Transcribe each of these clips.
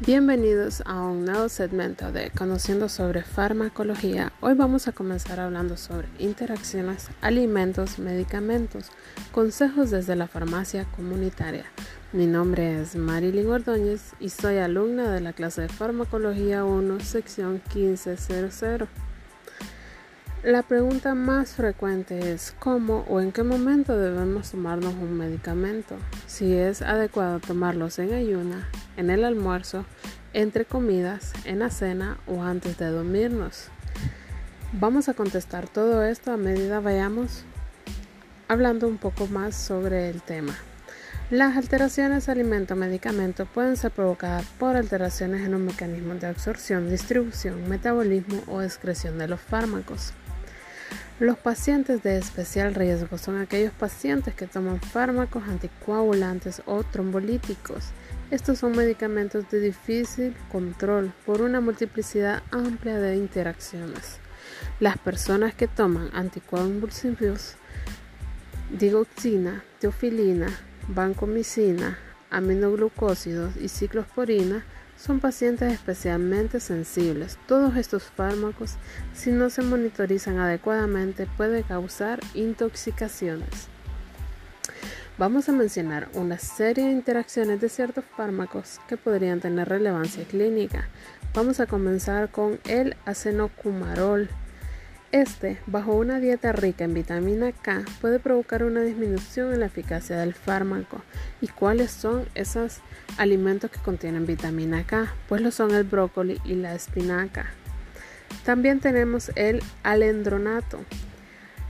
Bienvenidos a un nuevo segmento de Conociendo sobre Farmacología. Hoy vamos a comenzar hablando sobre interacciones, alimentos, medicamentos, consejos desde la farmacia comunitaria. Mi nombre es Marilyn Ordóñez y soy alumna de la clase de Farmacología 1, sección 1500. La pregunta más frecuente es cómo o en qué momento debemos tomarnos un medicamento, si es adecuado tomarlos en ayuna, en el almuerzo, entre comidas, en la cena o antes de dormirnos. Vamos a contestar todo esto a medida vayamos hablando un poco más sobre el tema. Las alteraciones alimento-medicamento pueden ser provocadas por alteraciones en los mecanismos de absorción, distribución, metabolismo o excreción de los fármacos. Los pacientes de especial riesgo son aquellos pacientes que toman fármacos anticoagulantes o trombolíticos. Estos son medicamentos de difícil control por una multiplicidad amplia de interacciones. Las personas que toman anticonvulsivos, digoxina, teofilina, vancomicina, aminoglucósidos y ciclosporina son pacientes especialmente sensibles. Todos estos fármacos, si no se monitorizan adecuadamente, pueden causar intoxicaciones. Vamos a mencionar una serie de interacciones de ciertos fármacos que podrían tener relevancia clínica. Vamos a comenzar con el acenocumarol. Este, bajo una dieta rica en vitamina K, puede provocar una disminución en la eficacia del fármaco. ¿Y cuáles son esos alimentos que contienen vitamina K? Pues lo son el brócoli y la espinaca. También tenemos el alendronato.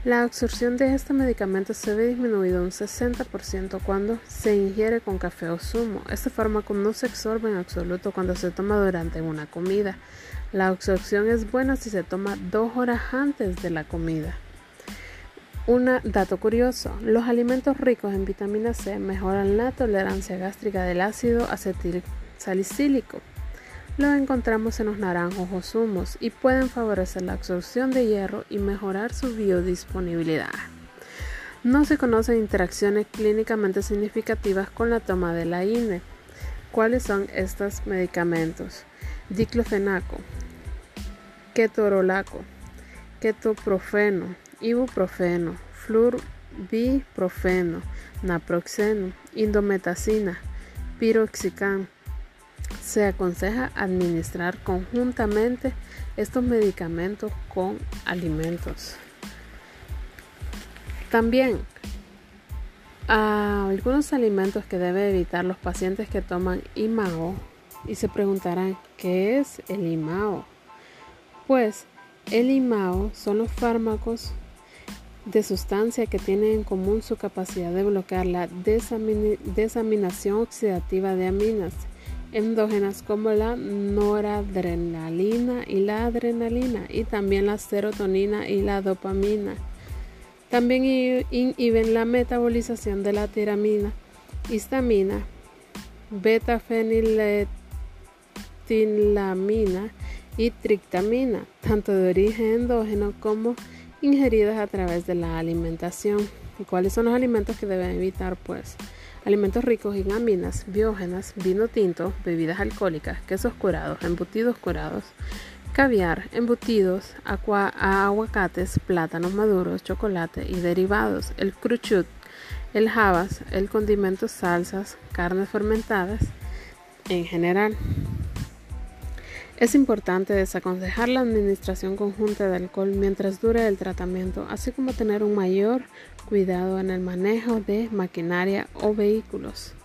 La absorción de este medicamento se ve disminuida un 60% cuando se ingiere con café o zumo. Este fármaco no se absorbe en absoluto cuando se toma durante una comida. La absorción es buena si se toma dos horas antes de la comida. Un dato curioso, los alimentos ricos en vitamina C mejoran la tolerancia gástrica del ácido acetil salicílico. Lo encontramos en los naranjos o zumos y pueden favorecer la absorción de hierro y mejorar su biodisponibilidad. No se conocen interacciones clínicamente significativas con la toma de la INE. ¿Cuáles son estos medicamentos? Diclofenaco, ketorolaco, ketoprofeno, ibuprofeno, flurbiprofeno, naproxeno, indometacina, piroxicam, se aconseja administrar conjuntamente estos medicamentos con alimentos. También algunos alimentos que deben evitar los pacientes que toman IMAO y se preguntarán ¿qué es el IMAO? Pues el IMAO son los fármacos de sustancia que tienen en común su capacidad de bloquear la desaminación oxidativa de aminas endógenas como la noradrenalina y la adrenalina y también la serotonina y la dopamina. También inhiben la metabolización de la tiramina, histamina, beta-feniletinlamina y trictamina, tanto de origen endógeno como ingeridas a través de la alimentación. ¿Y cuáles son los alimentos que deben evitar? Pues alimentos ricos en aminas biógenas, vino tinto, bebidas alcohólicas, quesos curados, embutidos curados, caviar, embutidos, aguacates, plátanos maduros, chocolate y derivados, el cruchut, el habas, el condimento salsas, carnes fermentadas en general. Es importante desaconsejar la administración conjunta de alcohol mientras dure el tratamiento, así como tener un mayor cuidado en el manejo de maquinaria o vehículos.